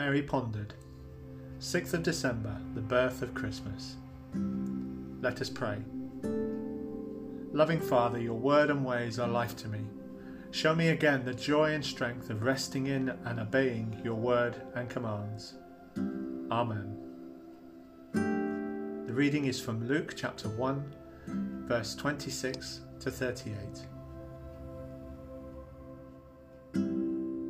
Mary pondered. 6th of December, the birth of Christmas. Let us pray. Loving Father, your word and ways are life to me. Show me again the joy and strength of resting in and obeying your word and commands. Amen. The reading is from Luke chapter 1, verse 26 to 38.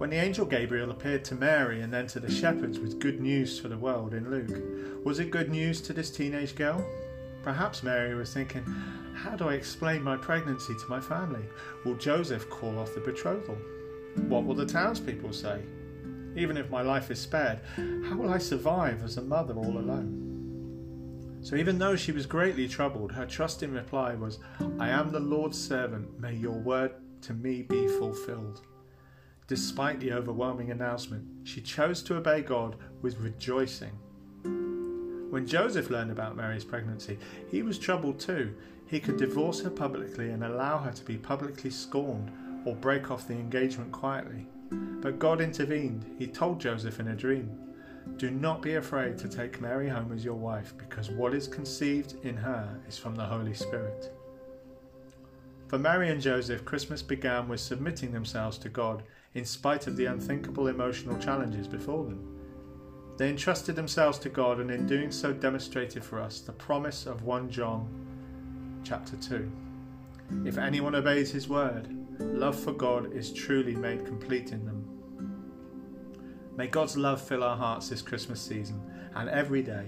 When the angel Gabriel appeared to Mary and then to the shepherds with good news for the world in Luke, was it good news to this teenage girl? Perhaps Mary was thinking, How do I explain my pregnancy to my family? Will Joseph call off the betrothal? What will the townspeople say? Even if my life is spared, how will I survive as a mother all alone? So, even though she was greatly troubled, her trusting reply was, I am the Lord's servant, may your word to me be fulfilled. Despite the overwhelming announcement, she chose to obey God with rejoicing. When Joseph learned about Mary's pregnancy, he was troubled too. He could divorce her publicly and allow her to be publicly scorned or break off the engagement quietly. But God intervened. He told Joseph in a dream, Do not be afraid to take Mary home as your wife, because what is conceived in her is from the Holy Spirit. For Mary and Joseph, Christmas began with submitting themselves to God in spite of the unthinkable emotional challenges before them. They entrusted themselves to God and in doing so demonstrated for us the promise of 1 John chapter 2. If anyone obeys his word, love for God is truly made complete in them. May God's love fill our hearts this Christmas season and every day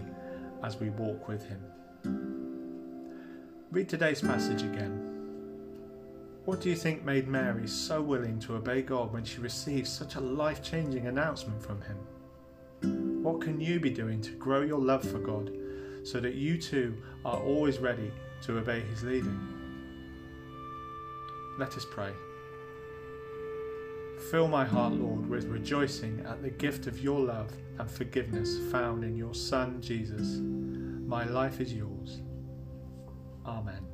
as we walk with Him. Read today's passage again. What do you think made Mary so willing to obey God when she received such a life changing announcement from Him? What can you be doing to grow your love for God so that you too are always ready to obey His leading? Let us pray. Fill my heart, Lord, with rejoicing at the gift of your love and forgiveness found in your Son, Jesus. My life is yours. Amen.